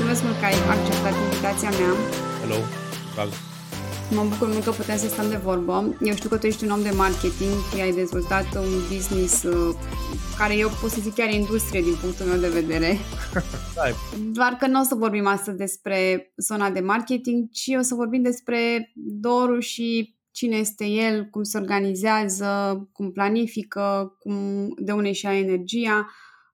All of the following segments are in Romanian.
mulțumesc mult că ai acceptat invitația mea. Hello, drag. Mă bucur mult că putem să stăm de vorbă. Eu știu că tu ești un om de marketing, ai dezvoltat un business uh, care eu pot să zic chiar industrie din punctul meu de vedere. Da, Doar că nu o să vorbim astăzi despre zona de marketing, ci o să vorbim despre Doru și cine este el, cum se organizează, cum planifică, cum, de unde și ai energia,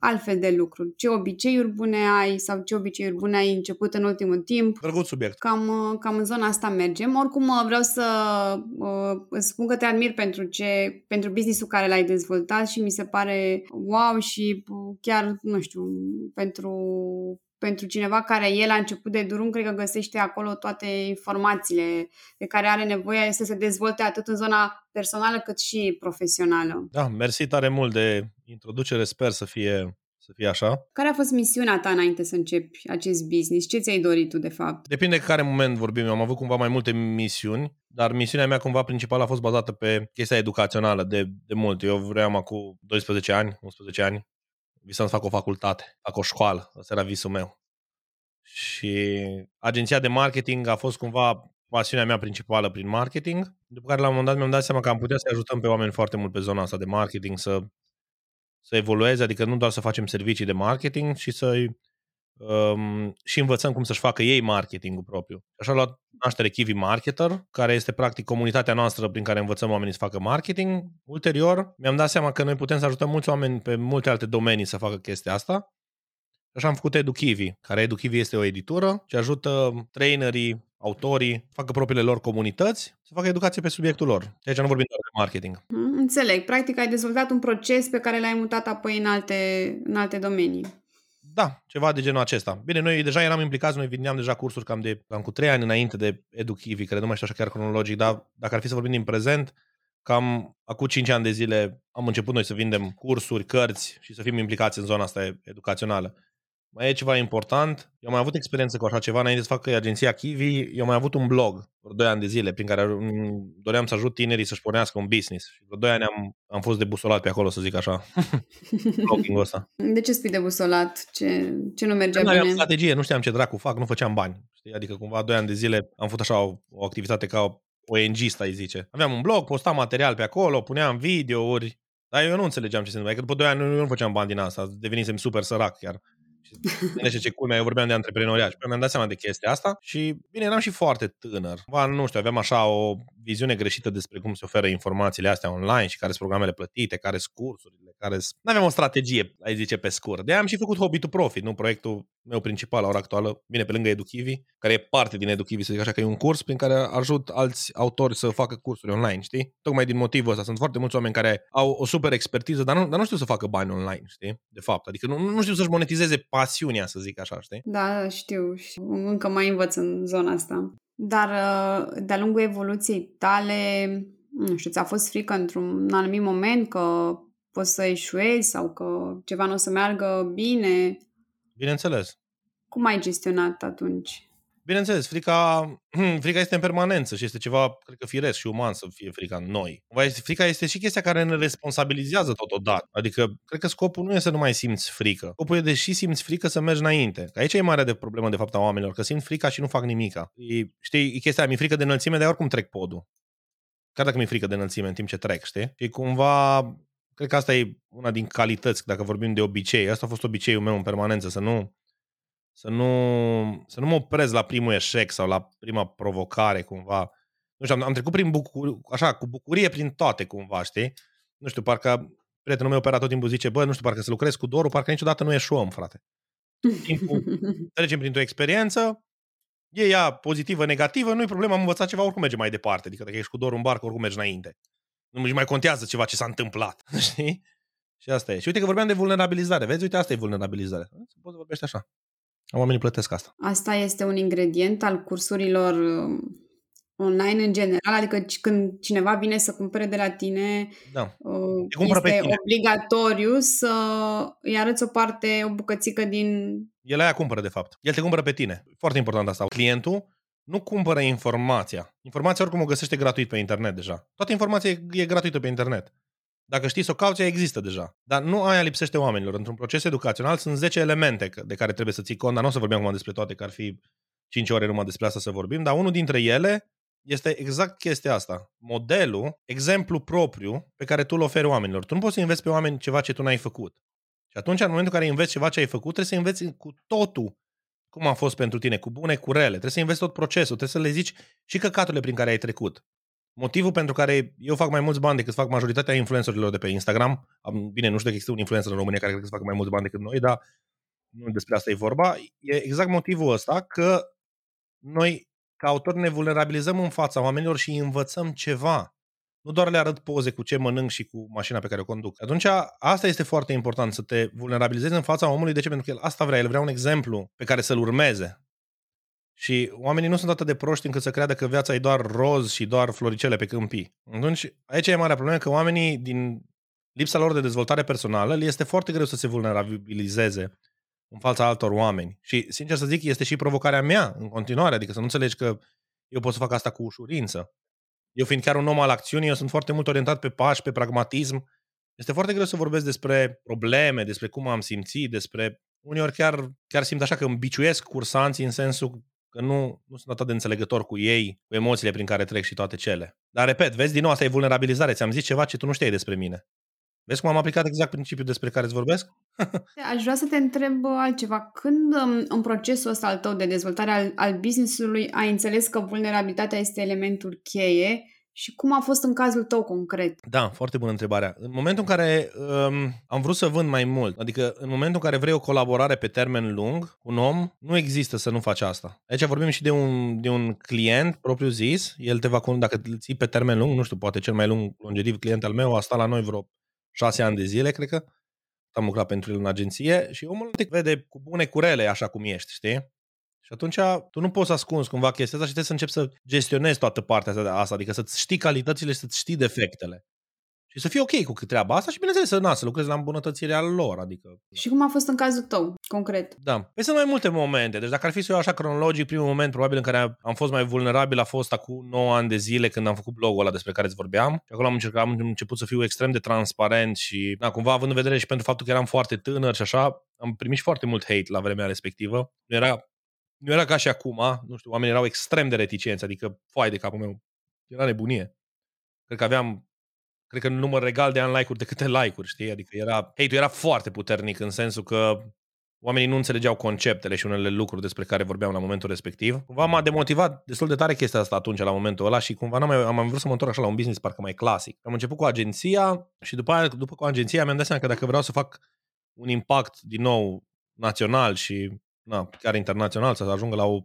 altfel de lucruri. Ce obiceiuri bune ai sau ce obiceiuri bune ai început în ultimul timp. drăguț subiect. Cam, uh, cam în zona asta mergem. Oricum uh, vreau să uh, îți spun că te admir pentru, ce, pentru businessul care l-ai dezvoltat și mi se pare wow și uh, chiar, nu știu, pentru, pentru cineva care el a început de drum, cred că găsește acolo toate informațiile de care are nevoie să se dezvolte atât în zona personală cât și profesională. Da, mersi tare mult de introducere, sper să fie, să fie așa. Care a fost misiunea ta înainte să începi acest business? Ce ți-ai dorit tu, de fapt? Depinde care moment vorbim. Eu am avut cumva mai multe misiuni, dar misiunea mea cumva principală a fost bazată pe chestia educațională de, de mult. Eu vreau acum 12 ani, 11 ani, visam să fac o facultate, fac o școală. Asta era visul meu. Și agenția de marketing a fost cumva pasiunea mea principală prin marketing, după care la un moment dat mi-am dat seama că am putea să ajutăm pe oameni foarte mult pe zona asta de marketing să, să evolueze, adică nu doar să facem servicii de marketing, ci să um, și învățăm cum să-și facă ei marketingul propriu. Așa a luat naștere Kiwi Marketer, care este practic comunitatea noastră prin care învățăm oamenii să facă marketing. Ulterior, mi-am dat seama că noi putem să ajutăm mulți oameni pe multe alte domenii să facă chestia asta. Așa am făcut EduKiwi, care EduKiwi este o editură ce ajută trainerii, autorii, facă propriile lor comunități să facă educație pe subiectul lor. De aici nu vorbim doar de marketing. Hmm, Înțeleg. Practic ai dezvoltat un proces pe care l-ai mutat apoi în alte, în alte domenii. Da, ceva de genul acesta. Bine, noi deja eram implicați, noi vindeam deja cursuri cam de cam cu trei ani înainte de EduKiwi, care nu mai știu așa chiar cronologic, dar dacă ar fi să vorbim din prezent, cam acum 5 ani de zile am început noi să vindem cursuri, cărți și să fim implicați în zona asta educațională. Mai e ceva important, eu am mai avut experiență cu așa ceva înainte să fac agenția Kiwi, eu am mai avut un blog vreo 2 ani de zile prin care mm, doream să ajut tinerii să-și pornească un business. Și vreo 2 ani am, am fost debusolat pe acolo, să zic așa, blogging-ul ăsta. De ce spui debusolat? Ce, ce nu mergea Nu aveam bine? strategie, nu știam ce dracu fac, nu făceam bani. Știi? Adică cumva 2 ani de zile am făcut așa o, o activitate ca ONG-sta, îi zice. Aveam un blog, postam material pe acolo, puneam videouri, dar eu nu înțelegeam ce se întâmplă. Adică după 2 ani nu, nu făceam bani din asta, devenisem super sărac chiar. Și gândește ce culmea, eu vorbeam de antreprenoriat și mi-am dat seama de chestia asta și, bine, eram și foarte tânăr. Ba, nu știu, aveam așa o viziune greșită despre cum se oferă informațiile astea online și care sunt programele plătite, care sunt cursurile, care sunt... Nu aveam o strategie, ai zice pe scurt. De am și făcut Hobby to Profit, nu proiectul meu principal la ora actuală, bine, pe lângă EduKiwi, care e parte din EduKiwi, să zic așa, că e un curs prin care ajut alți autori să facă cursuri online, știi? Tocmai din motivul ăsta. Sunt foarte mulți oameni care au o super expertiză, dar nu, dar nu știu să facă bani online, știi? De fapt. Adică nu, nu știu să-și monetizeze pasiunea, să zic așa, știi? Da, știu. știu. Încă mai învăț în zona asta. Dar uh, de-a lungul evoluției tale, nu știu, ți-a fost frică într-un anumit moment că poți să eșuezi sau că ceva nu o să meargă bine? Bineînțeles. Cum ai gestionat atunci? Bineînțeles, frica, frica este în permanență și este ceva, cred că firesc și uman să fie frica în noi. Cumva este- Frica este și chestia care ne responsabilizează totodată. Adică, cred că scopul nu e să nu mai simți frică. Scopul e de și simți frică să mergi înainte. Că aici e marea de problemă, de fapt, a oamenilor, că simt frica și nu fac nimica. E, știi, e chestia, mi-e frică de înălțime, dar oricum trec podul. Chiar dacă mi-e frică de înălțime în timp ce trec, știi? Și cumva, cred că asta e una din calități, dacă vorbim de obicei. Asta a fost obiceiul meu în permanență, să nu să nu, să nu mă opresc la primul eșec sau la prima provocare cumva. Nu știu, am, am trecut prin bucur, așa, cu bucurie prin toate cumva, știi? Nu știu, parcă prietenul meu opera tot timpul zice, bă, nu știu, parcă să lucrezi cu Doru, parcă niciodată nu eșuăm, frate. Timpul, trecem printr-o experiență, e ea pozitivă, negativă, nu-i problemă, am învățat ceva, oricum merge mai departe. Adică dacă ești cu Doru în barcă, oricum mergi înainte. Nu își mai contează ceva ce s-a întâmplat, știi? Și asta e. Și uite că vorbeam de vulnerabilizare. Vezi, uite, asta e vulnerabilizare. Poți să vorbești așa. Oamenii plătesc asta. Asta este un ingredient al cursurilor um, online în general, adică ci- când cineva vine să cumpere de la tine, Da. uh, Te cumpără pe este tine. obligatoriu să îi arăți o parte, o bucățică din... El aia cumpără, de fapt. El te cumpără pe tine. Foarte important asta. Clientul nu cumpără informația. Informația oricum o găsește gratuit pe internet deja. Toată informația e, e gratuită pe internet. Dacă știi să o cauți, ea există deja. Dar nu aia lipsește oamenilor. Într-un proces educațional sunt 10 elemente de care trebuie să ții cont, dar nu o să vorbim acum despre toate, că ar fi 5 ore numai despre asta să vorbim, dar unul dintre ele este exact chestia asta. Modelul, exemplu propriu pe care tu îl oferi oamenilor. Tu nu poți să înveți pe oameni ceva ce tu n-ai făcut. Și atunci, în momentul în care înveți ceva ce ai făcut, trebuie să înveți cu totul cum a fost pentru tine, cu bune, cu rele. Trebuie să înveți tot procesul, trebuie să le zici și căcaturile prin care ai trecut. Motivul pentru care eu fac mai mulți bani decât fac majoritatea influencerilor de pe Instagram, bine, nu știu dacă există un influencer în România care cred că fac mai mulți bani decât noi, dar nu despre asta e vorba, e exact motivul ăsta că noi, ca autori, ne vulnerabilizăm în fața oamenilor și învățăm ceva. Nu doar le arăt poze cu ce mănânc și cu mașina pe care o conduc. Atunci, asta este foarte important, să te vulnerabilizezi în fața omului. De ce? Pentru că el asta vrea. El vrea un exemplu pe care să-l urmeze. Și oamenii nu sunt atât de proști încât să creadă că viața e doar roz și doar floricele pe câmpii. Atunci, aici e marea problemă că oamenii, din lipsa lor de dezvoltare personală, le este foarte greu să se vulnerabilizeze în fața altor oameni. Și, sincer să zic, este și provocarea mea în continuare, adică să nu înțelegi că eu pot să fac asta cu ușurință. Eu fiind chiar un om al acțiunii, eu sunt foarte mult orientat pe pași, pe pragmatism. Este foarte greu să vorbesc despre probleme, despre cum am simțit, despre... Uneori chiar, chiar simt așa că îmi biciuiesc cursanții în sensul că nu, nu sunt atât de înțelegător cu ei, cu emoțiile prin care trec și toate cele. Dar repet, vezi, din nou, asta e vulnerabilizare. Ți-am zis ceva ce tu nu știai despre mine. Vezi cum am aplicat exact principiul despre care îți vorbesc? Aș vrea să te întreb altceva. Când um, în procesul ăsta al tău de dezvoltare al, al business-ului ai înțeles că vulnerabilitatea este elementul cheie și cum a fost în cazul tău concret? Da, foarte bună întrebarea. În momentul în care um, am vrut să vând mai mult, adică în momentul în care vrei o colaborare pe termen lung cu un om, nu există să nu faci asta. Aici vorbim și de un, de un client propriu zis, el te va, dacă îl ții pe termen lung, nu știu, poate cel mai lung longediv client al meu a stat la noi vreo șase ani de zile, cred că. Am lucrat pentru el în agenție și omul te vede cu bune curele așa cum ești, știi? Și atunci tu nu poți să ascunzi cumva chestia asta și trebuie să începi să gestionezi toată partea asta, adică să-ți știi calitățile și să-ți știi defectele. Și să fii ok cu treaba asta și bineînțeles să, na, să lucrezi la îmbunătățirea lor. Adică... Și cum a fost în cazul tău, concret? Da. Păi sunt mai multe momente. Deci dacă ar fi să eu așa cronologic, primul moment probabil în care am fost mai vulnerabil a fost acum 9 ani de zile când am făcut blogul ăla despre care îți vorbeam. Și acolo am, încercat, am început să fiu extrem de transparent și na, cumva având în vedere și pentru faptul că eram foarte tânăr și așa, am primit și foarte mult hate la vremea respectivă. Nu era, nu era ca și acum, nu știu, oamenii erau extrem de reticenți, adică foai de capul meu. Era nebunie. Cred că aveam cred că în număr regal de unlike-uri de câte like-uri, știi? Adică era, hate era foarte puternic în sensul că oamenii nu înțelegeau conceptele și unele lucruri despre care vorbeam la momentul respectiv. Cumva m-a demotivat destul de tare chestia asta atunci, la momentul ăla și cumva n-am mai, am vrut să mă întorc așa la un business parcă mai clasic. Am început cu agenția și după aia, după cu agenția, mi-am dat seama că dacă vreau să fac un impact din nou național și na, chiar internațional, să ajungă la o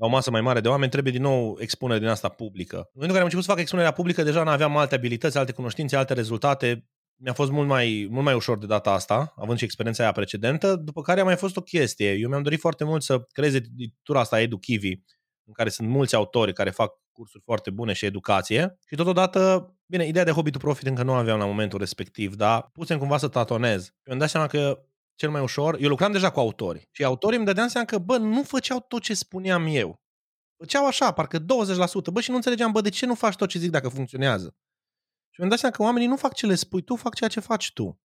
la o masă mai mare de oameni, trebuie din nou expunere din asta publică. În momentul în care am început să fac expunerea publică, deja nu aveam alte abilități, alte cunoștințe, alte rezultate. Mi-a fost mult mai, mult mai ușor de data asta, având și experiența aia precedentă, după care a mai fost o chestie. Eu mi-am dorit foarte mult să creez editura asta EduKivi, în care sunt mulți autori care fac cursuri foarte bune și educație. Și totodată, bine, ideea de hobby to profit încă nu aveam la momentul respectiv, dar pusem cumva să tatonez. Eu îmi dat seama că cel mai ușor. Eu lucram deja cu autori și autorii îmi dădeam seama că, bă, nu făceau tot ce spuneam eu. Făceau așa, parcă 20%, bă, și nu înțelegeam, bă, de ce nu faci tot ce zic dacă funcționează? Și mi-am dat seama că oamenii nu fac ce le spui tu, fac ceea ce faci tu.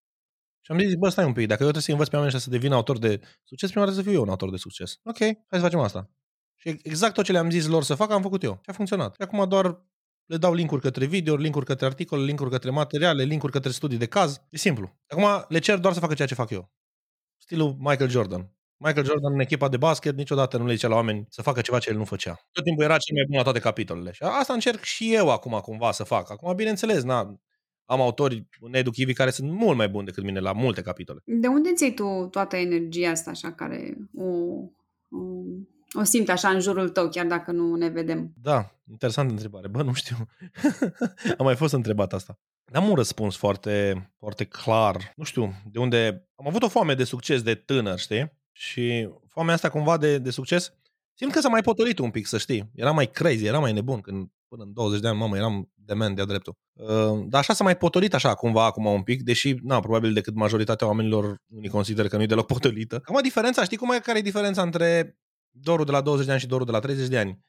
Și am zis, bă, stai un pic, dacă eu trebuie să învăț pe oamenii să devină autor de succes, prima dată să fiu eu un autor de succes. Ok, hai să facem asta. Și exact tot ce le-am zis lor să facă, am făcut eu. Și a funcționat. Și acum doar le dau linkuri către video, linkuri către articole, linkuri către materiale, linkuri către studii de caz. E simplu. Acum le cer doar să facă ceea ce fac eu stilul Michael Jordan. Michael Jordan în echipa de basket niciodată nu le zicea la oameni să facă ceva ce el nu făcea. Tot timpul era cel mai bun la toate capitolele. Și asta încerc și eu acum cumva să fac. Acum, bineînțeles, na, am autori în educhivi care sunt mult mai buni decât mine la multe capitole. De unde ții tu toată energia asta așa care o, o, o simt așa în jurul tău, chiar dacă nu ne vedem? Da, interesantă întrebare. Bă, nu știu. am mai fost întrebat asta. N-am un răspuns foarte, foarte clar. Nu știu de unde... Am avut o foame de succes de tânăr, știi? Și foamea asta cumva de, de succes, simt că s-a mai potolit un pic, să știi. Era mai crazy, era mai nebun când până în 20 de ani, mamă, eram dement de-a dreptul. Uh, dar așa s-a mai potolit așa cumva acum un pic, deși, na, probabil decât majoritatea oamenilor unii consideră că nu e deloc potolită. Acum diferența, știi cum e, care e diferența între dorul de la 20 de ani și dorul de la 30 de ani?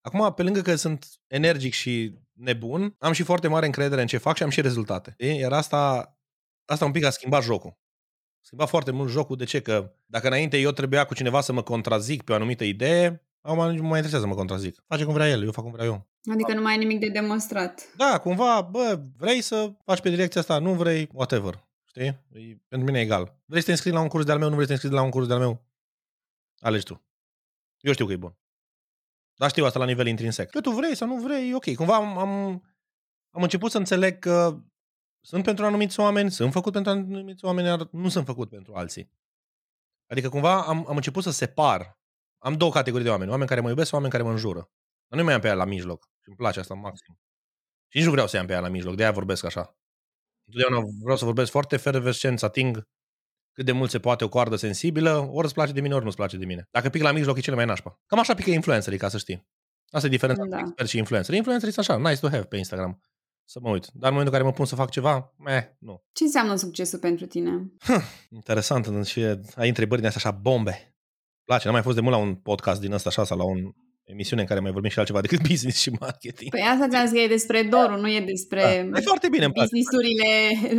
Acum, pe lângă că sunt energic și nebun, am și foarte mare încredere în ce fac și am și rezultate. Iar asta, asta un pic a schimbat jocul. A schimbat foarte mult jocul. De ce? Că dacă înainte eu trebuia cu cineva să mă contrazic pe o anumită idee, acum nu mă mai interesează să mă contrazic. Face cum vrea el, eu fac cum vreau eu. Adică nu mai ai nimic de demonstrat. Da, cumva, bă, vrei să faci pe direcția asta, nu vrei, whatever. Știi? E, pentru mine e egal. Vrei să te înscrii la un curs de-al meu, nu vrei să te înscrii la un curs de-al meu? Alegi tu. Eu știu că e bun. Dar știu asta la nivel intrinsec. Că tu vrei sau nu vrei, e ok. Cumva am, am, am început să înțeleg că sunt pentru anumiți oameni, sunt făcut pentru anumiți oameni, dar nu sunt făcut pentru alții. Adică cumva am, am început să separ. Am două categorii de oameni. Oameni care mă iubesc, oameni care mă înjură. Dar nu mai am pe aia la mijloc. Și îmi place asta maxim. Și nici nu vreau să iau pe aia la mijloc, de aia vorbesc așa. Întotdeauna vreau să vorbesc foarte fervescent, să ating cât de mult se poate o coardă sensibilă, ori îți place de mine, ori nu îți place de mine. Dacă pic la mijloc, e cel mai nașpa. Cam așa pică influencerii, ca să știi. Asta e diferența da. între expert și influencer. Influencerii sunt așa, nice to have pe Instagram. Să mă uit. Dar în momentul în care mă pun să fac ceva, meh, nu. Ce înseamnă succesul pentru tine? Interesant, și ai întrebări de astea așa bombe. Place, n-am mai fost de mult la un podcast din ăsta așa sau la un emisiune în care mai vorbim și altceva decât business și marketing. Păi asta ți-am zis că e despre Doru, nu e despre da. E foarte bine, îmi place. businessurile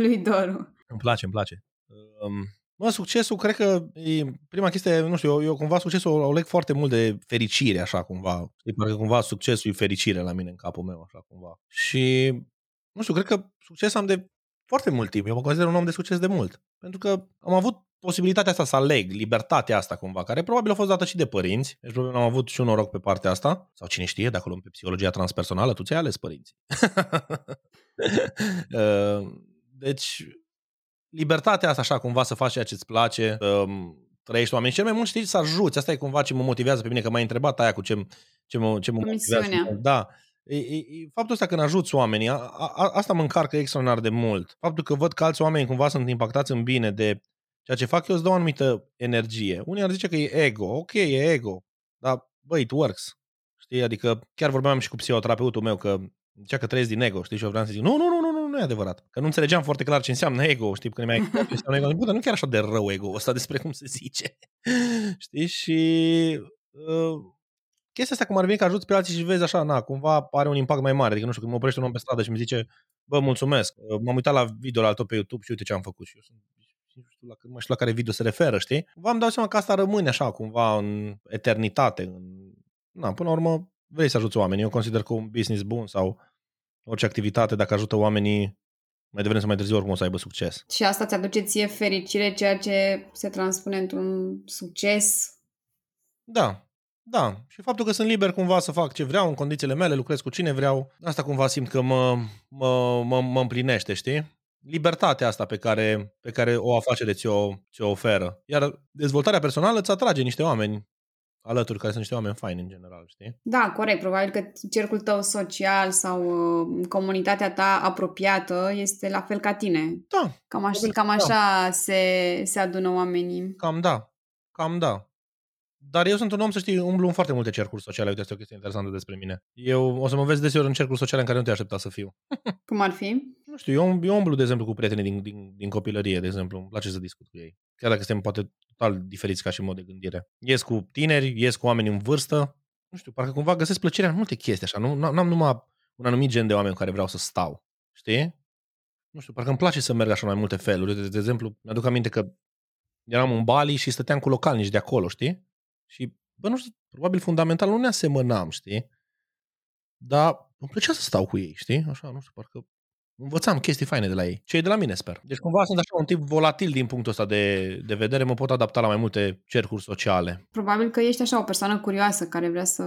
lui Doru. Îmi place, îmi place. Um, Mă, succesul, cred că e, prima chestie, nu știu, eu, eu cumva succesul o leg foarte mult de fericire, așa cumva. E parcă cumva succesul e fericire la mine în capul meu, așa cumva. Și, nu știu, cred că succes am de foarte mult timp. Eu mă consider un om de succes de mult. Pentru că am avut posibilitatea asta să aleg, libertatea asta cumva, care probabil a fost dată și de părinți. Deci probabil am avut și un noroc pe partea asta. Sau cine știe, de acolo pe psihologia transpersonală, tu ți-ai ales părinții. Uh, deci, libertatea asta așa cumva să faci ceea ce îți place, să trăiești oameni. Cel mai mult știi să ajuți. Asta e cumva ce mă motivează pe mine, că m-ai întrebat aia cu ce, ce mă, ce mă motivează. Da. E, e, faptul ăsta când ajuți oamenii, a, a, asta mă încarcă extraordinar de mult. Faptul că văd că alți oameni cumva sunt impactați în bine de ceea ce fac eu îți dau o anumită energie. Unii ar zice că e ego. Ok, e ego. Dar, băi, it works. Știi? Adică chiar vorbeam și cu psihoterapeutul meu că zicea că trăiesc din ego, știi? Și eu vreau să zic, nu, nu, nu, nu, nu, nu e adevărat. Că nu înțelegeam foarte clar ce înseamnă ego, știi? Când mi-ai ce înseamnă ego, Bă, dar nu chiar așa de rău ego ăsta despre cum se zice. știi? Și uh, chestia asta cum ar veni că ajuți pe alții și vezi așa, na, cumva are un impact mai mare. Adică, nu știu, când mă oprește un om pe stradă și mi zice, bă, mulțumesc, uh, m-am uitat la video al tău pe YouTube și uite ce am făcut. Și eu sunt nu știu la, nu știu la care video se referă, știi? V-am dat seama că asta rămâne așa, cumva, în eternitate. În... Na, până la urmă, vrei să ajuți oamenii. Eu consider că un business bun sau orice activitate, dacă ajută oamenii, mai devreme sau mai târziu oricum o să aibă succes. Și asta ți aduce ție fericire, ceea ce se transpune într-un succes? Da, da. Și faptul că sunt liber cumva să fac ce vreau în condițiile mele, lucrez cu cine vreau, asta cumva simt că mă, mă, mă, mă împlinește, știi? Libertatea asta pe care, pe care o afacere ți-o, ți-o oferă. Iar dezvoltarea personală îți atrage niște oameni alături, care sunt niște oameni faini în general, știi? Da, corect. Probabil că cercul tău social sau uh, comunitatea ta apropiată este la fel ca tine. Da. Cam, aș, cam da. așa da. se, se adună oamenii. Cam da. Cam da. Dar eu sunt un om, să știi, umblu în foarte multe cercuri sociale. Uite, este o chestie interesantă despre mine. Eu o să mă vezi deseori în cercuri sociale în care nu te aștepta să fiu. Cum ar fi? Nu știu, eu, eu umblu, de exemplu, cu prietenii din, din, din copilărie, de exemplu. Îmi place să discut cu ei. Chiar dacă suntem poate total diferiți ca și mod de gândire. Ies cu tineri, ies cu oameni în vârstă. Nu știu, parcă cumva găsesc plăcerea în multe chestii așa. Nu am numai un anumit gen de oameni cu care vreau să stau. Știi? Nu știu, parcă îmi place să merg așa mai multe feluri. De, de exemplu, mi-aduc aminte că eram în Bali și stăteam cu localnici de acolo, știi? Și, bă, nu știu, probabil fundamental nu ne asemănam, știi? Dar îmi plăcea să stau cu ei, știi? Așa, nu știu, parcă învățam chestii faine de la ei. Cei de la mine, sper. Deci cumva sunt așa un tip volatil din punctul ăsta de, de vedere, mă pot adapta la mai multe cercuri sociale. Probabil că ești așa o persoană curioasă care vrea să,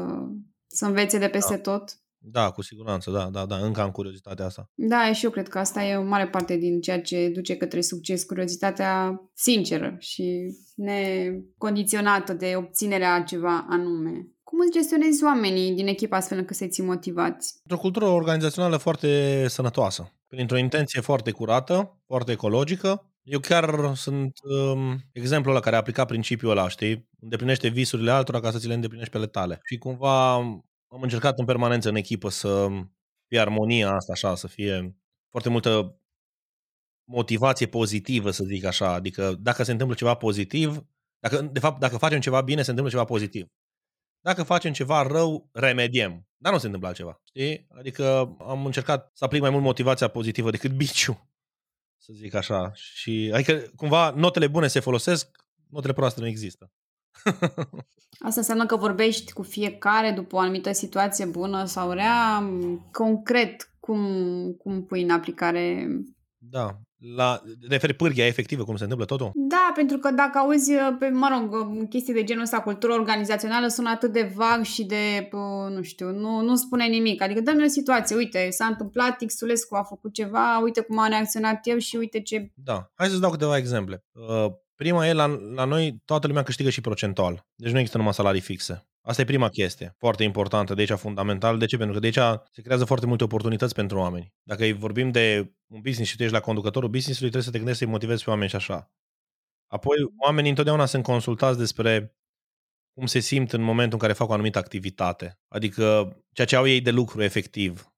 să învețe de peste da. tot. Da, cu siguranță, da, da, da, încă am curiozitatea asta. Da, și eu cred că asta e o mare parte din ceea ce duce către succes, curiozitatea sinceră și necondiționată de obținerea ceva anume. Cum îți gestionezi oamenii din echipă astfel încât să-i ții motivați? Într-o cultură organizațională foarte sănătoasă, printr-o intenție foarte curată, foarte ecologică. Eu chiar sunt um, exemplul la care a aplicat principiul ăla, știi? Îndeplinește visurile altora ca să ți le îndeplinești pe ale tale. Și cumva am încercat în permanență în echipă să fie armonia asta așa, să fie foarte multă motivație pozitivă, să zic așa. Adică dacă se întâmplă ceva pozitiv, dacă, de fapt, dacă facem ceva bine, se întâmplă ceva pozitiv. Dacă facem ceva rău, remediem. Dar nu se întâmplă altceva. Știi? Adică am încercat să aplic mai mult motivația pozitivă decât biciu. Să zic așa. Și, adică, cumva, notele bune se folosesc, notele proaste nu există. Asta înseamnă că vorbești cu fiecare după o anumită situație bună sau rea, concret, cum, cum pui în aplicare da. La, referi pârghia efectivă, cum se întâmplă totul? Da, pentru că dacă auzi, pe, mă rog, chestii de genul ăsta, cultură organizațională, sună atât de vag și de, nu știu, nu, nu spune nimic. Adică dă-mi o situație, uite, s-a întâmplat, Xulescu a făcut ceva, uite cum a reacționat eu și uite ce... Da, hai să-ți dau câteva exemple. Uh, prima e, la, la noi toată lumea câștigă și procentual. Deci nu există numai salarii fixe. Asta e prima chestie, foarte importantă, de aici fundamental. De ce? Pentru că de aici se creează foarte multe oportunități pentru oameni. Dacă îi vorbim de un business și tu ești la conducătorul businessului, trebuie să te gândești să-i motivezi pe oameni și așa. Apoi, oamenii întotdeauna sunt consultați despre cum se simt în momentul în care fac o anumită activitate. Adică ceea ce au ei de lucru efectiv.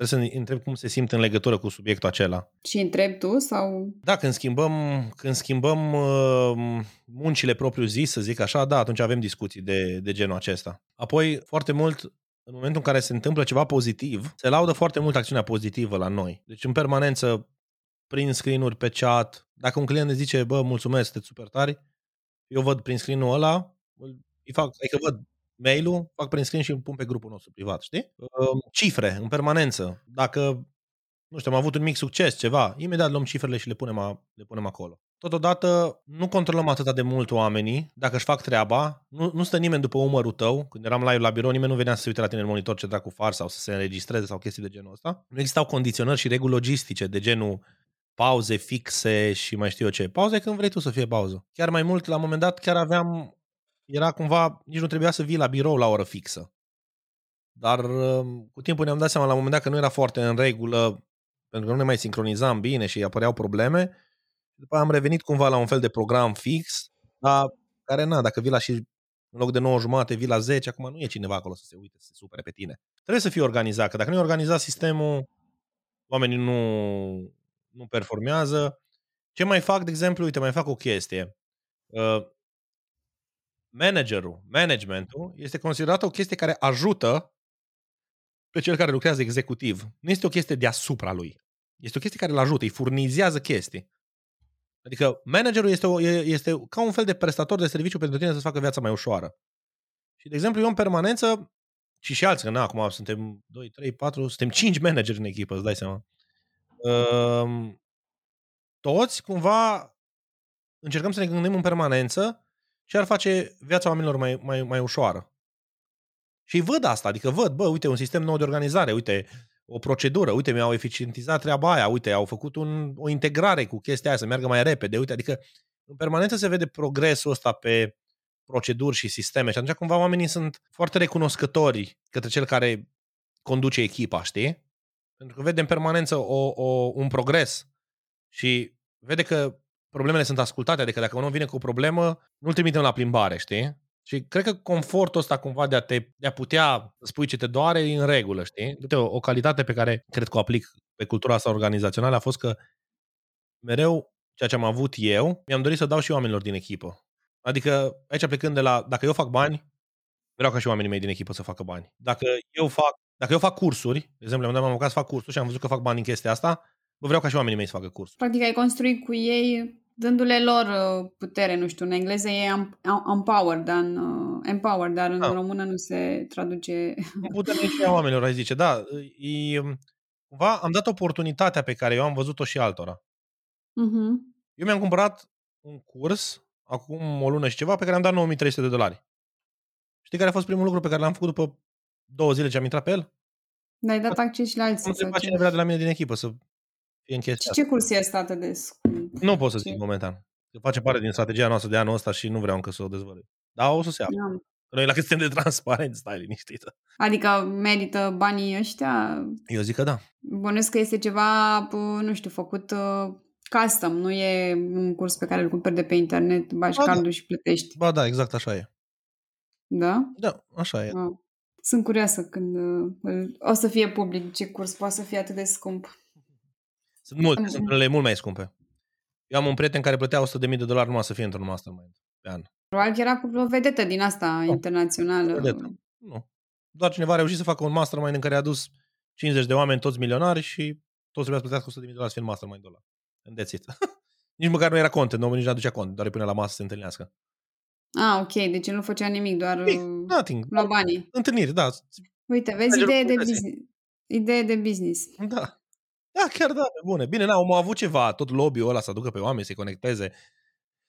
Trebuie să întreb cum se simt în legătură cu subiectul acela. Și întreb tu sau... Da, când schimbăm, când schimbăm uh, muncile propriu zis, să zic așa, da, atunci avem discuții de, de genul acesta. Apoi, foarte mult, în momentul în care se întâmplă ceva pozitiv, se laudă foarte mult acțiunea pozitivă la noi. Deci, în permanență, prin screen-uri pe chat, dacă un client ne zice, bă, mulțumesc, sunteți super tari, eu văd prin screen-ul ăla, îi fac, adică văd mail-ul, fac prin screen și îl pun pe grupul nostru privat, știi? Cifre, în permanență. Dacă, nu știu, am avut un mic succes, ceva, imediat luăm cifrele și le punem, a, le punem acolo. Totodată, nu controlăm atât de mult oamenii, dacă își fac treaba, nu, nu stă nimeni după umărul tău. Când eram live la birou, nimeni nu venea să se uite la tine în monitor ce dracu far sau să se înregistreze sau chestii de genul ăsta. Nu existau condiționări și reguli logistice de genul pauze fixe și mai știu eu ce. Pauze când vrei tu să fie pauză. Chiar mai mult, la un moment dat, chiar aveam era cumva, nici nu trebuia să vii la birou la oră fixă. Dar um, cu timpul ne-am dat seama la un moment dat că nu era foarte în regulă, pentru că nu ne mai sincronizam bine și apăreau probleme. După aia am revenit cumva la un fel de program fix, dar care, na, dacă vii la și în loc de 9 jumate, vii la 10, acum nu e cineva acolo să se uite, să se supere pe tine. Trebuie să fie organizat, că dacă nu e organizat sistemul, oamenii nu, nu performează. Ce mai fac, de exemplu, uite, mai fac o chestie. Uh, managerul, managementul, este considerat o chestie care ajută pe cel care lucrează executiv. Nu este o chestie deasupra lui. Este o chestie care îl ajută, îi furnizează chestii. Adică managerul este, o, este ca un fel de prestator de serviciu pentru tine să-ți facă viața mai ușoară. Și, de exemplu, eu în permanență, și și alții, că na, acum suntem 2, 3, 4, suntem 5 manageri în echipă, îți dai seama. Uh, toți, cumva, încercăm să ne gândim în permanență și ar face viața oamenilor mai, mai, mai ușoară. Și văd asta, adică văd, bă, uite, un sistem nou de organizare, uite, o procedură, uite, mi-au eficientizat treaba aia, uite, au făcut un, o integrare cu chestia aia, să meargă mai repede, uite, adică în permanență se vede progresul ăsta pe proceduri și sisteme și atunci cumva oamenii sunt foarte recunoscători către cel care conduce echipa, știi? Pentru că vede în permanență o, o, un progres și vede că problemele sunt ascultate, adică dacă un om vine cu o problemă, nu-l trimitem la plimbare, știi? Și cred că confortul ăsta cumva de a, te, de a putea spui ce te doare e în regulă, știi? Uite, o, o calitate pe care cred că o aplic pe cultura asta organizațională a fost că mereu ceea ce am avut eu, mi-am dorit să dau și oamenilor din echipă. Adică aici plecând de la, dacă eu fac bani, vreau ca și oamenii mei din echipă să facă bani. Dacă eu fac, dacă eu fac cursuri, de exemplu, am apucat să fac cursuri și am văzut că fac bani în chestia asta, Bă, vreau ca și oamenii mei să facă curs. Practic ai construit cu ei dându-le lor uh, putere, nu știu, în engleză e empower, dar în, uh, empower, dar în da. română nu se traduce. Putere și a oamenilor, ai zice, da. E, cumva am dat oportunitatea pe care eu am văzut-o și altora. Uh-huh. Eu mi-am cumpărat un curs acum o lună și ceva pe care am dat 9300 de dolari. Știi care a fost primul lucru pe care l-am făcut după două zile ce am intrat pe el? Dar ai dat acces și la alții. Am întrebat cine vrea de la mine din echipă să fie în chestia Și ce curs este atât de scump? Nu pot să zic momentan. Că face parte din strategia noastră de anul ăsta și nu vreau încă să o dezvălui. Dar o să se afle. Noi la cât suntem de transparent, stai liniștită. Adică merită banii ăștia? Eu zic că da. Bănuiesc că este ceva, nu știu, făcut uh, custom, nu e un curs pe care îl cumperi de pe internet, bagi ba, da. cardul da. și plătești. Ba da, exact așa e. Da? Da, așa e. Ah. Sunt curioasă când uh, o să fie public ce curs poate să fie atât de scump. Sunt multe, sunt unele mult mai scumpe. Eu am un prieten care plătea 100.000 de dolari numai să fie într-un mastermind. pe an. Probabil că era o vedetă din asta Nu, internațională. Vedetă. Nu. Doar cineva a reușit să facă un mastermind în care a adus 50 de oameni, toți milionari și toți trebuia să plătească 100 de mii de dolari să fie în mastermind-ul ăla. And that's it. nici măcar nu era content, nu, nici nu aducea cont, doar îi punea la masă să se întâlnească. Ah, ok, deci el nu făcea nimic, doar Nimic, uh, nothing. lua banii. Întâlniri, da. Uite, vezi, Managerul idee de progresei. business. Idee de business. Da. Da, chiar da, pe bune. Bine, n-au avut ceva, tot lobby-ul ăla să aducă pe oameni, să-i conecteze,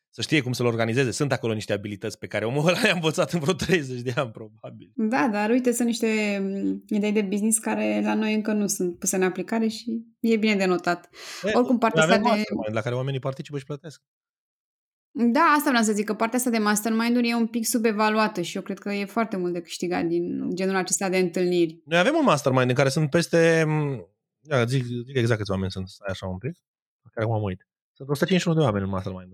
să știe cum să-l organizeze. Sunt acolo niște abilități pe care omul ăla le-a învățat în vreo 30 de ani, probabil. Da, dar uite, sunt niște mm, idei de business care la noi încă nu sunt puse în aplicare și e bine de notat. E, Oricum, partea avem asta de... mastermind la care oamenii participă și plătesc. Da, asta vreau să zic, că partea asta de mastermind-uri e un pic subevaluată și eu cred că e foarte mult de câștigat din genul acesta de întâlniri. Noi avem un mastermind în care sunt peste... Ia, zic, zic exact câți oameni sunt, stai așa un pic, care acum am uit. Sunt 151 de oameni în mastermind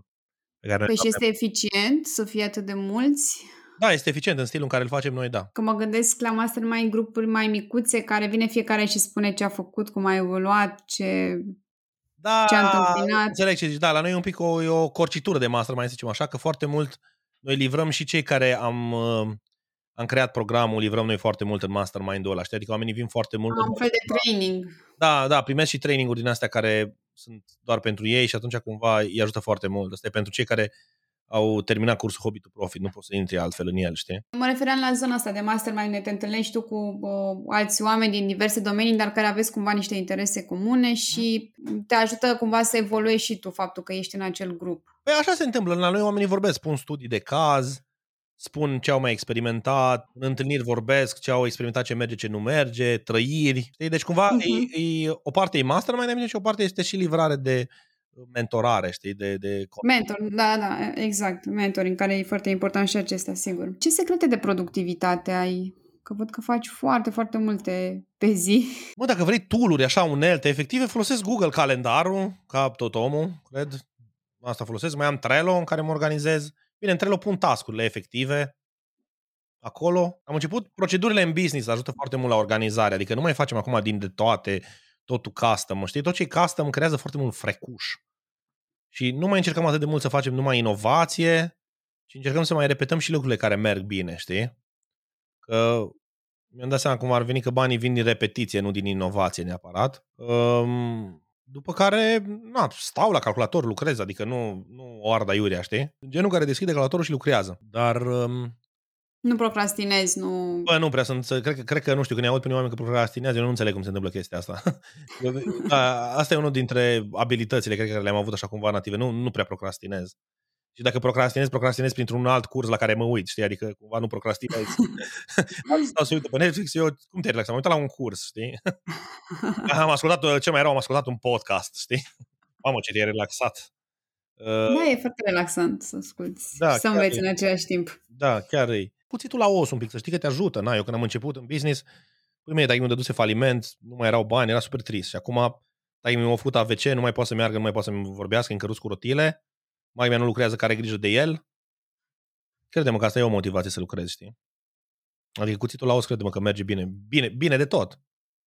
pe care noi Păi îl și avem. este eficient să fie atât de mulți? Da, este eficient în stilul în care îl facem noi, da. Că mă gândesc la mastermind grupuri mai micuțe care vine fiecare și spune ce a făcut, cum a evoluat, ce... Da, Ce a întâmpinat. înțeleg ce zici. Da, la noi e un pic o, e o corcitură de mastermind, să zicem așa, că foarte mult noi livrăm și cei care am, uh, am creat programul, livrăm noi foarte mult în mastermind-ul ăla, știi? Adică oamenii vin foarte mult. Am un fel de training. Da, da, primesc și training-uri din astea care sunt doar pentru ei și atunci cumva îi ajută foarte mult. Asta e pentru cei care au terminat cursul Hobby to Profit, nu poți să intri altfel în el, știi? Mă refeream la zona asta de mastermind, ne te întâlnești tu cu uh, alți oameni din diverse domenii, dar care aveți cumva niște interese comune și te ajută cumva să evoluezi și tu faptul că ești în acel grup. Păi așa se întâmplă. La noi oamenii vorbesc, spun studii de caz, spun ce au mai experimentat, în întâlniri vorbesc ce au experimentat, ce merge, ce nu merge, trăiri. Știi? Deci cumva Mhm. uh-huh. e, e, o parte e mastermind bine, și o parte este și livrare de mentorare, știi, de, de Mentor, da, da, exact, mentor, în care e foarte important și acesta, sigur. Ce secrete de productivitate ai? Că văd că faci foarte, foarte multe pe zi. Mă, dacă vrei tool-uri așa unelte efective, folosesc Google Calendarul, ca tot omul, cred. Asta folosesc. Mai am Trello în care mă organizez. Bine, în Trello pun task-urile efective acolo. Am început procedurile în business, ajută foarte mult la organizare. Adică nu mai facem acum din de toate, totul custom. Știi, tot ce e custom creează foarte mult frecuș. Și nu mai încercăm atât de mult să facem numai inovație, ci încercăm să mai repetăm și lucrurile care merg bine, știi? Că mi-am dat seama cum ar veni că banii vin din repetiție, nu din inovație neapărat. Um, după care, na, stau la calculator, lucrez, adică nu, nu o arda iurea, știi? Genul care deschide calculatorul și lucrează. Dar, um, Nu procrastinezi, nu... bă, nu prea sunt, cred, că- cred că, nu știu, când ne aud pe unii oameni că procrastinează, eu nu înțeleg cum se întâmplă chestia asta. Eu, da, asta e unul dintre abilitățile, cred că care le-am avut așa cumva native. Nu, nu prea procrastinez. Și dacă procrastinez, procrastinez printr-un alt curs la care mă uit, știi? Adică cumva nu procrastinez. Alții stau să uită pe Netflix, eu cum te relaxam? Am uitat la un curs, știi? am ascultat, ce mai rău, am ascultat un podcast, știi? Mamă, ce te-ai relaxat. Uh, Da, e foarte relaxant să asculti Da, și să chiar înveți e. în același timp. Da, chiar e. Puțitul la os un pic, să știi că te ajută. Na, eu când am început în business, păi mie, dacă mi dăduse faliment, nu mai erau bani, era super trist. Și acum, dacă mi-a făcut AVC, nu mai poate să meargă, nu mai poate să vorbească, în căruț cu rotile, mai mea nu lucrează, care are grijă de el. Crede-mă că asta e o motivație să lucrezi, știi? Adică cuțitul la os, crede-mă că merge bine. Bine, bine de tot.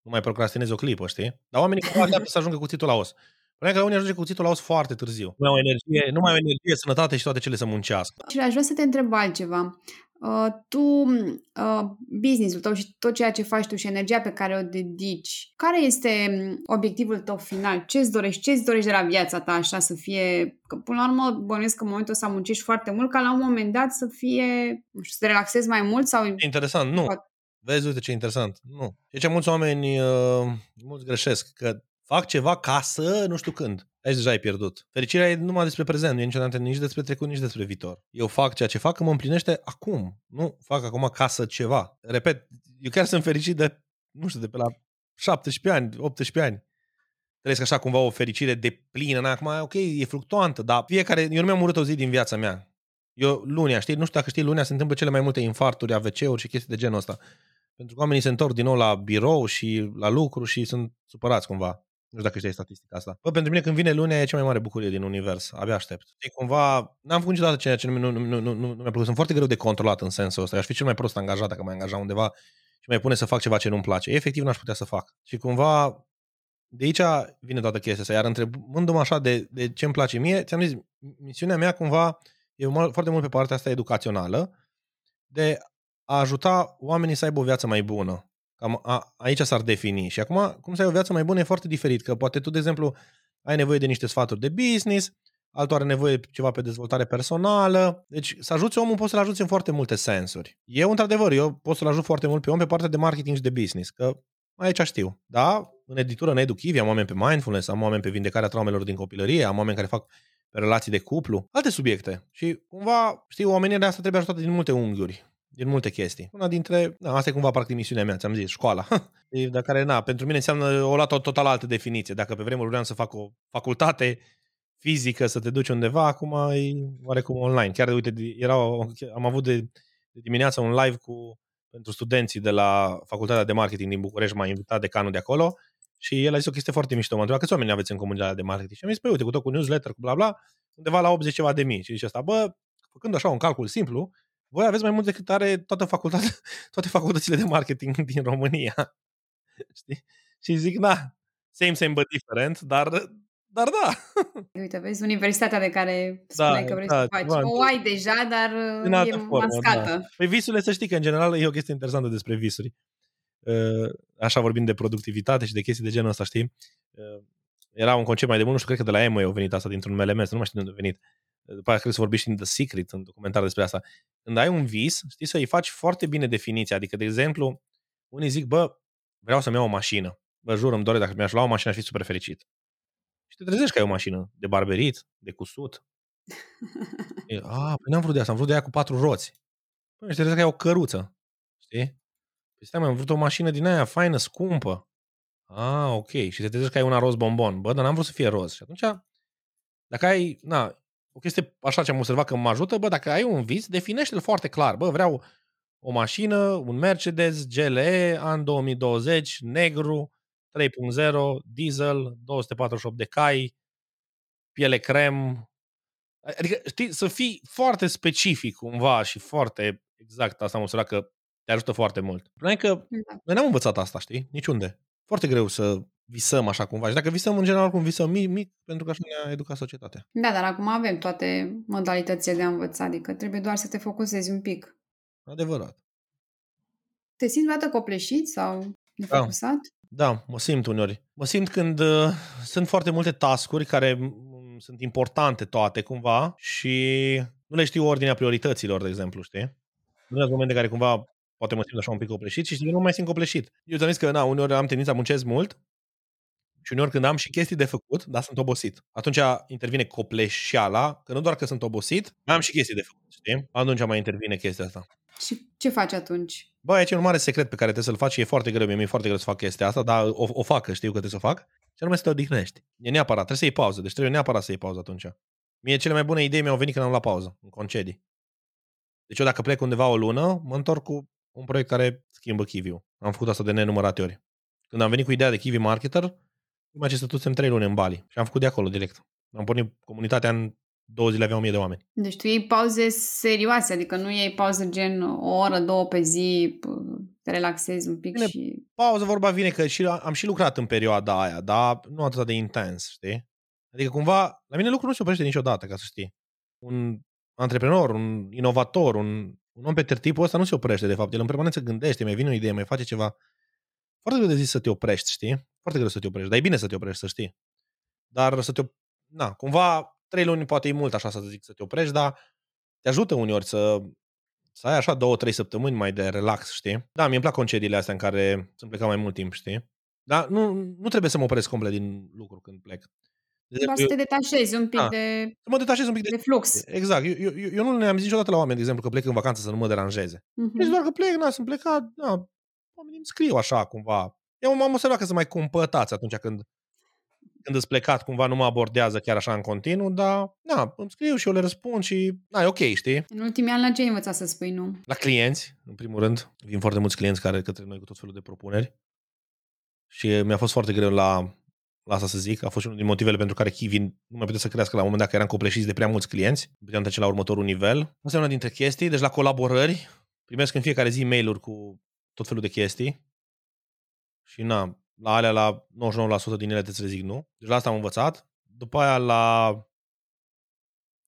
Nu mai procrastinezi o clipă, știi? Dar oamenii cumva așteaptă să ajungă cuțitul la os. Problema e că la unii ajunge cuțitul la os foarte târziu. Nu mai au energie, nu mai au energie, sănătate și toate cele să muncească. Și aș vrea să te întreb altceva. Uh, tu, uh, business-ul tău și tot ceea ce faci tu și energia pe care o dedici, care este mm, obiectivul tău final? Ce-ți dorești? Ce-ți dorești de la viața ta așa să fie? Că până la urmă bănuiesc că în momentul ăsta muncești foarte mult ca la un moment dat să fie, nu știu, să te relaxezi mai mult sau... Interesant, nu. Poate. Vezi, uite ce interesant. Nu. Și aici mulți oameni, uh, mulți greșesc, că fac ceva ca să nu știu când. Aici deja ai pierdut. Fericirea e numai despre prezent, nu e niciodată nici despre trecut, nici despre viitor. Eu fac ceea ce fac, că mă împlinește acum. Nu fac acum ca să ceva. Repet, eu chiar sunt fericit de, nu știu, de pe la 17 ani, 18 ani. Trăiesc așa cumva o fericire de plină. Acum, ok, e fluctuantă, dar fiecare... Eu nu mi-am urât o zi din viața mea. Eu, lunea, știi? Nu știu dacă știi, lunea se întâmplă cele mai multe infarturi, AVC-uri și chestii de genul ăsta. Pentru că oamenii se întorc din nou la birou și la lucru și sunt supărați cumva. Nu știu dacă știi statistica asta. Bă, pentru mine când vine lunea e cea mai mare bucurie din univers. Abia aștept. E cumva, n-am făcut niciodată ceea ce nu, nu, nu, nu, nu, nu mi-a plăcut. Sunt foarte greu de controlat în sensul ăsta. Eu aș fi cel mai prost angajat dacă mai angaja undeva și mai pune să fac ceva ce nu-mi place. Efectiv n-aș putea să fac. Și cumva de aici vine toată chestia asta. Iar întrebându-mă așa de, de ce îmi place mie, ți-am zis, misiunea mea cumva e foarte mult pe partea asta educațională de a ajuta oamenii să aibă o viață mai bună. Cam a, aici s-ar defini. Și acum, cum să ai o viață mai bună e foarte diferit, că poate tu, de exemplu, ai nevoie de niște sfaturi de business, altul are nevoie ceva pe dezvoltare personală. Deci să ajuți omul poți să-l ajuți în foarte multe sensuri. Eu, într-adevăr, eu pot să-l ajut foarte mult pe om pe partea de marketing și de business, că aici știu. Da, în editură, în EduChivi, am oameni pe mindfulness, am oameni pe vindecarea traumelor din copilărie, am oameni care fac pe relații de cuplu, alte subiecte. Și cumva, știi, oamenii de asta trebuie ajutată din multe unghiuri din multe chestii. Una dintre, na, asta e cumva practic misiunea mea, ți-am zis, școala. de care, na, pentru mine înseamnă o luat o total altă definiție. Dacă pe vremuri vreau să fac o facultate fizică, să te duci undeva, acum e oarecum online. Chiar, uite, era, am avut de, de dimineață un live cu pentru studenții de la Facultatea de Marketing din București, m-a invitat decanul de acolo și el a zis o chestie foarte mișto. M-a întrebat câți oameni aveți în comunitatea de marketing? Și am zis, păi uite, cu tot cu newsletter, cu bla bla, undeva la 80 ceva de mii. Și zice asta, bă, făcând așa un calcul simplu, voi aveți mai mult decât are toată facultatea, toate facultățile de marketing din România. Știi? Și zic, na, same, same, but different, dar, dar da. Uite, vezi, universitatea de care da, spuneai da, că vrei da, să faci. O ai deja, dar e formă, mascată. Da. Păi visurile, să știi că, în general, e o chestie interesantă despre visuri. Uh, așa vorbim de productivitate și de chestii de genul ăsta, știi? Uh, era un concept mai de mult, nu știu, cred că de la Emo a venit asta dintr-un MLMS, nu mai știu de unde a venit după aceea cred să vorbești în The Secret, în documentar despre asta. Când ai un vis, știi să-i faci foarte bine definiția. Adică, de exemplu, unii zic, bă, vreau să-mi iau o mașină. Bă, jur, îmi dore dacă mi-aș lua o mașină, aș fi super fericit. Și te trezești că ai o mașină de barberit, de cusut. E, a, păi n-am vrut de asta, am vrut de aia cu patru roți. Păi, și te trezești că ai o căruță. Știi? Păi stai, am vrut o mașină din aia faină, scumpă. Ah, ok. Și te trezești că ai una roz bombon. Bă, dar n-am vrut să fie roz. Și atunci, dacă ai, na, o chestie așa ce am observat că mă ajută, bă, dacă ai un vis, definește-l foarte clar. Bă, vreau o mașină, un Mercedes GLE, an 2020, negru, 3.0, diesel, 248 de cai, piele crem. Adică, știi, să fii foarte specific cumva și foarte exact, asta am observat că te ajută foarte mult. Problema e că da. noi n-am învățat asta, știi? Niciunde. Foarte greu să visăm așa cumva. Și dacă visăm în general cum visăm mic, mic, pentru că așa ne-a educat societatea. Da, dar acum avem toate modalitățile de a învăța, adică trebuie doar să te focusezi un pic. Adevărat. Te simți vreodată copleșit sau nefocusat? Da. da, mă simt uneori. Mă simt când uh, sunt foarte multe tascuri care sunt importante toate cumva și nu le știu ordinea priorităților, de exemplu, știi? Nu sunt momente care cumva poate mă simt așa un pic copleșit și eu nu mai simt copleșit. Eu ți-am zis că, na, uneori am tendința să muncesc mult și uneori când am și chestii de făcut, dar sunt obosit. Atunci intervine copleșeala, că nu doar că sunt obosit, mai am și chestii de făcut, știi? Atunci mai intervine chestia asta. Și ce faci atunci? Bă, aici e un mare secret pe care trebuie să-l faci și e foarte greu, mi-e foarte greu să fac chestia asta, dar o, o fac, că știu că trebuie să o fac. Și anume să te odihnești. E neapărat, trebuie să iei pauză, deci trebuie neapărat să iei pauză atunci. Mie cele mai bune idei mi-au venit când am luat pauză, în concedii. Deci eu dacă plec undeva o lună, mă întorc cu un proiect care schimbă Kiwi-ul. Am făcut asta de nenumărate ori. Când am venit cu ideea de Kiwi Marketer, Prima ce stătusem trei luni în Bali și am făcut de acolo direct. Am pornit comunitatea în două zile, avea 1000 de oameni. Deci tu iei pauze serioase, adică nu iei pauză gen o oră, două pe zi, te relaxezi un pic Bine, și... Pauză vorba vine că și, am și lucrat în perioada aia, dar nu atât de intens, știi? Adică cumva, la mine lucrul nu se oprește niciodată, ca să știi. Un antreprenor, un inovator, un, un om pe tipul ăsta nu se oprește, de fapt. El în permanență gândește, mai vine o idee, mai face ceva. Foarte greu de zis să te oprești, știi? Foarte greu să te oprești, dar e bine să te oprești, să știi. Dar să te... Na, cumva, trei luni poate e mult așa să zic să te oprești, dar te ajută uneori să, să ai așa două, trei săptămâni mai de relax, știi? Da, mi-e plac concediile astea în care sunt plecat mai mult timp, știi? Dar nu, nu trebuie să mă opresc complet din lucru când plec. Doar să te detașezi un pic da, de Să mă detașez un pic de, de flux. Exact. Eu, eu, eu nu le-am zis niciodată la oameni, de exemplu, că plec în vacanță să nu mă deranjeze. Uh-huh. Deci doar că plec, na, sunt plecat, na, oamenii îmi scriu așa cumva. Eu m-am observat că să mai cumpătați atunci când, când îți plecat, cumva nu mă abordează chiar așa în continuu, dar na, îmi scriu și eu le răspund și na, e ok, știi? În ultimii ani la ce ai învățat să spui nu? La clienți, în primul rând. Vin foarte mulți clienți care către noi cu tot felul de propuneri. Și mi-a fost foarte greu la, la asta să zic. A fost unul din motivele pentru care Kiwi nu mai putea să crească la un moment dat, că eram copleșiți de prea mulți clienți. Puteam trece la următorul nivel. Asta e una dintre chestii. Deci la colaborări primesc în fiecare zi mail-uri cu tot felul de chestii și na, la alea la 99% din ele te zic nu. Deci la asta am învățat. După aia la,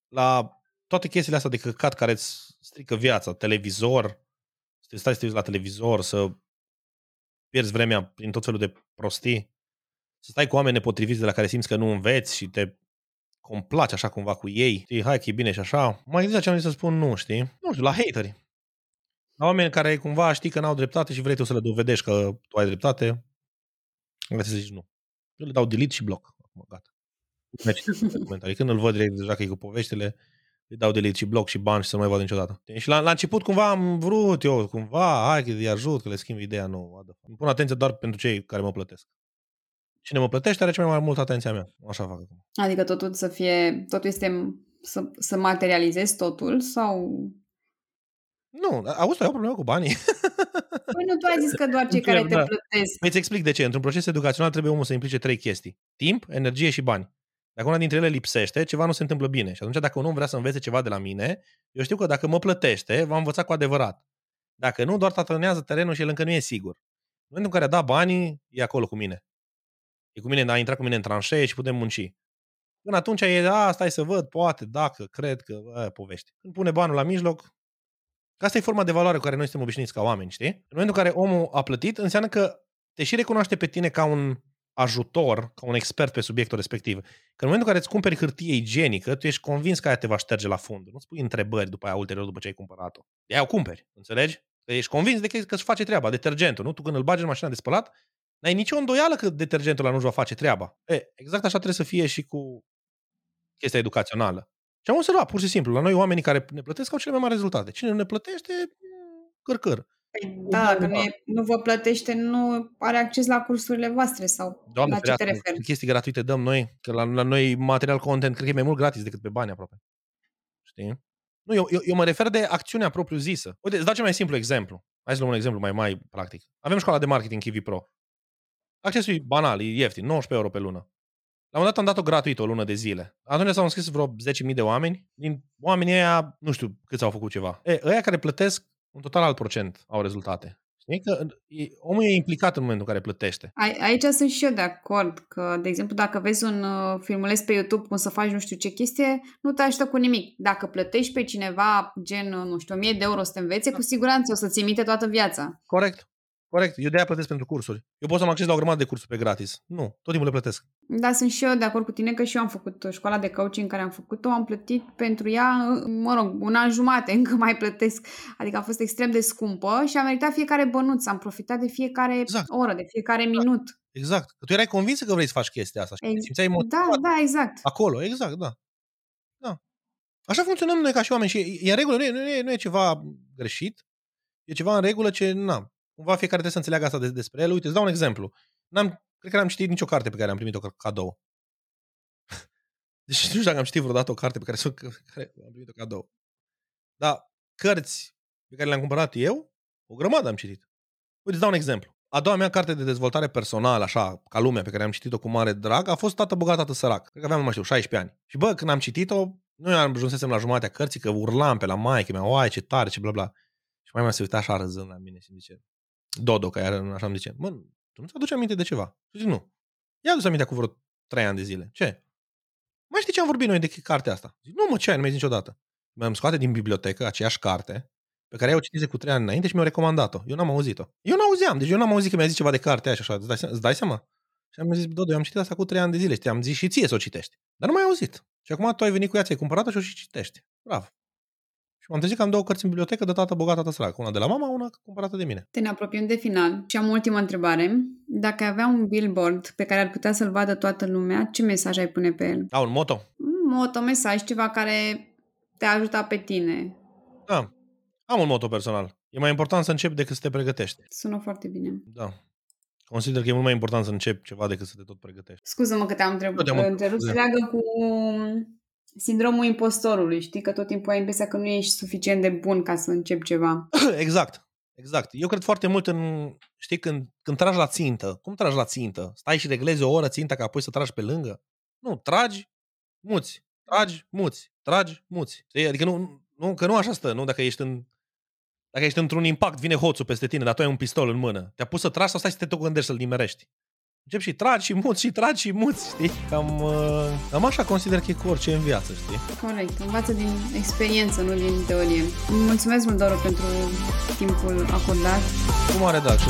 la toate chestiile astea de căcat care îți strică viața, televizor, să te stai să te uiți la televizor, să pierzi vremea prin tot felul de prostii, să stai cu oameni nepotriviți de la care simți că nu înveți și te complaci așa cumva cu ei, știi, hai că e bine și așa. Mai gândit ce am zis să spun nu, știi? Nu știu, la hateri. La oameni care cumva știi că n-au dreptate și vrei tu să le dovedești că tu ai dreptate, vrei să zici nu. Eu le dau delete și bloc. Acum, gata. Comentarii. Când îl văd direct deja că e cu poveștile, îi dau delete și bloc și ban și să nu mai văd niciodată. Și la, la început cumva am vrut eu, cumva, hai că îi ajut, că le schimb ideea nouă. Îmi pun atenție doar pentru cei care mă plătesc. Cine mă plătește are cea mai mult atenția mea. Așa fac acum. Adică totul să fie, totul este să, să materializezi totul sau... Nu, auzi, ai o problemă cu banii. Păi nu, tu ai zis că doar cei care te da. plătesc. Păi îți explic de ce. Într-un proces educațional trebuie omul să implice trei chestii. Timp, energie și bani. Dacă una dintre ele lipsește, ceva nu se întâmplă bine. Și atunci dacă un om vrea să învețe ceva de la mine, eu știu că dacă mă plătește, va învăța cu adevărat. Dacă nu, doar tatănează terenul și el încă nu e sigur. În momentul în care a dat banii, e acolo cu mine. E cu mine, a intrat cu mine în tranșee și putem munci. Până atunci e, a, stai să văd, poate, dacă, cred că, a, povești. Când pune banul la mijloc, că asta e forma de valoare cu care noi suntem obișnuiți ca oameni, știi? În momentul în care omul a plătit, înseamnă că te și recunoaște pe tine ca un ajutor, ca un expert pe subiectul respectiv. Că în momentul în care îți cumperi hârtie igienică, tu ești convins că aia te va șterge la fund. Nu-ți pui întrebări după aia ulterior după ce ai cumpărat-o. De aia o cumperi, înțelegi? Că ești convins de că, că își face treaba, detergentul, nu? Tu când îl bagi în mașina de spălat, N-ai nicio îndoială că detergentul ăla nu-și va face treaba. E, exact așa trebuie să fie și cu chestia educațională. Și am observat, pur și simplu, la noi oamenii care ne plătesc au cele mai mari rezultate. Cine nu ne plătește, cărcăr. Păi, da, dacă nu, nu vă plătește, nu are acces la cursurile voastre sau Doamne, la ce te referi? chestii gratuite dăm noi, că la, la noi material content cred că e mai mult gratis decât pe bani aproape. Știi? Nu, eu, eu, eu mă refer de acțiunea propriu-zisă. Uite, îți dau cel mai simplu exemplu. Hai să luăm un exemplu mai, mai practic. Avem școala de marketing Kiwi Pro. Accesul e banal, e ieftin, 19 euro pe lună. La un dat am dat-o gratuit o lună de zile. Atunci s-au înscris vreo 10.000 de oameni. Din oamenii ăia, nu știu câți au făcut ceva. E, ăia care plătesc, un total alt procent au rezultate. Știi că omul e implicat în momentul în care plătește. A, aici sunt și eu de acord că, de exemplu, dacă vezi un uh, filmuleț pe YouTube cum să faci nu știu ce chestie, nu te ajută cu nimic. Dacă plătești pe cineva gen, nu știu, 1000 de euro să te învețe, cu siguranță o să ți minte toată viața. Corect. Corect. Eu de-aia plătesc pentru cursuri. Eu pot să mă acces la o grămadă de cursuri pe gratis. Nu, tot timpul le plătesc. Da, sunt și eu de acord cu tine că și eu am făcut școala de coaching care am făcut-o, am plătit pentru ea, mă rog, un an jumate, încă mai plătesc. Adică a fost extrem de scumpă și am meritat fiecare bănuț, am profitat de fiecare exact. oră, de fiecare exact. minut. Exact. Că tu erai convinsă că vrei să faci chestia asta și Ex- simțeai motivat. Da, da, exact. Acolo, exact, da. Da. Așa funcționăm noi ca și oameni și e în regulă, nu e, nu e, nu e ceva greșit, e ceva în regulă ce, na, cumva fiecare trebuie să înțeleagă asta de, despre el. Uite, îți dau un exemplu. N-am, cred că n-am citit nicio carte pe care am primit-o cadou. Deci nu știu dacă am citit vreodată o carte pe care, care am primit-o cadou. Dar cărți pe care le-am cumpărat eu, o grămadă am citit. Uite, îți dau un exemplu. A doua mea carte de dezvoltare personală, așa, ca lumea, pe care am citit-o cu mare drag, a fost Tată bogat, tată sărac. Cred că aveam, nu mai știu, 16 ani. Și bă, când am citit-o, nu am ajunsesem la jumătatea cărții, că urlam pe la maică mea, oai, ce tare, ce bla bla. Și mai mai se uita așa râzând la mine și zice, Dodo, că era așa îmi zice, mă, tu nu-ți aduce aminte de ceva? Și zic, nu. Ia adus aminte cu vreo trei ani de zile. Ce? Mai știi ce am vorbit noi de cartea asta? Zic, nu mă, ce ai, nu mi-ai zis niciodată. Mi-am scoate din bibliotecă aceeași carte pe care eu o citise cu trei ani înainte și mi-au recomandat-o. Eu n-am auzit-o. Eu nu auzeam, deci eu n-am auzit că mi-a zis ceva de carte așa, așa. Îți dai, îți dai seama? Și am zis, Dodo, eu am citit asta cu trei ani de zile și te-am zis și ție să o citești. Dar nu mai auzit. Și acum tu ai venit cu ea, ți-ai cumpărat-o și o și citești. Bravo. Și m-am trezit că am două cărți în bibliotecă de tată bogat, tată sărac. Una de la mama, una cumpărată de mine. Te ne apropiem de final și am o ultimă întrebare. Dacă avea un billboard pe care ar putea să-l vadă toată lumea, ce mesaj ai pune pe el? Da, un moto? Un moto, mesaj, ceva care te ajuta pe tine. Da, am un moto personal. E mai important să începi decât să te pregătești. Sună foarte bine. Da. Consider că e mult mai important să începi ceva decât să te tot pregătești. Scuză-mă că te-am întrebat. Se leagă cu sindromul impostorului, știi? Că tot timpul ai impresia că nu ești suficient de bun ca să începi ceva. Exact. Exact. Eu cred foarte mult în, știi, când, când tragi la țintă. Cum tragi la țintă? Stai și reglezi o oră ținta ca apoi să tragi pe lângă? Nu, tragi, muți. Tragi, muți. Tragi, muți. Știi? Adică nu, nu, că nu așa stă, nu? Dacă ești în dacă ești într-un impact, vine hoțul peste tine, dar tu ai un pistol în mână. Te-a pus să tragi sau stai să te gândești să-l nimerești? Încep și tragi și muți și tragi și muți, știi? Cam, uh, cam așa consider că e cu orice în viață, știi? Corect, învață din experiență, nu din teorie. Mulțumesc mult, Doru, pentru timpul acordat. Cu mare drag și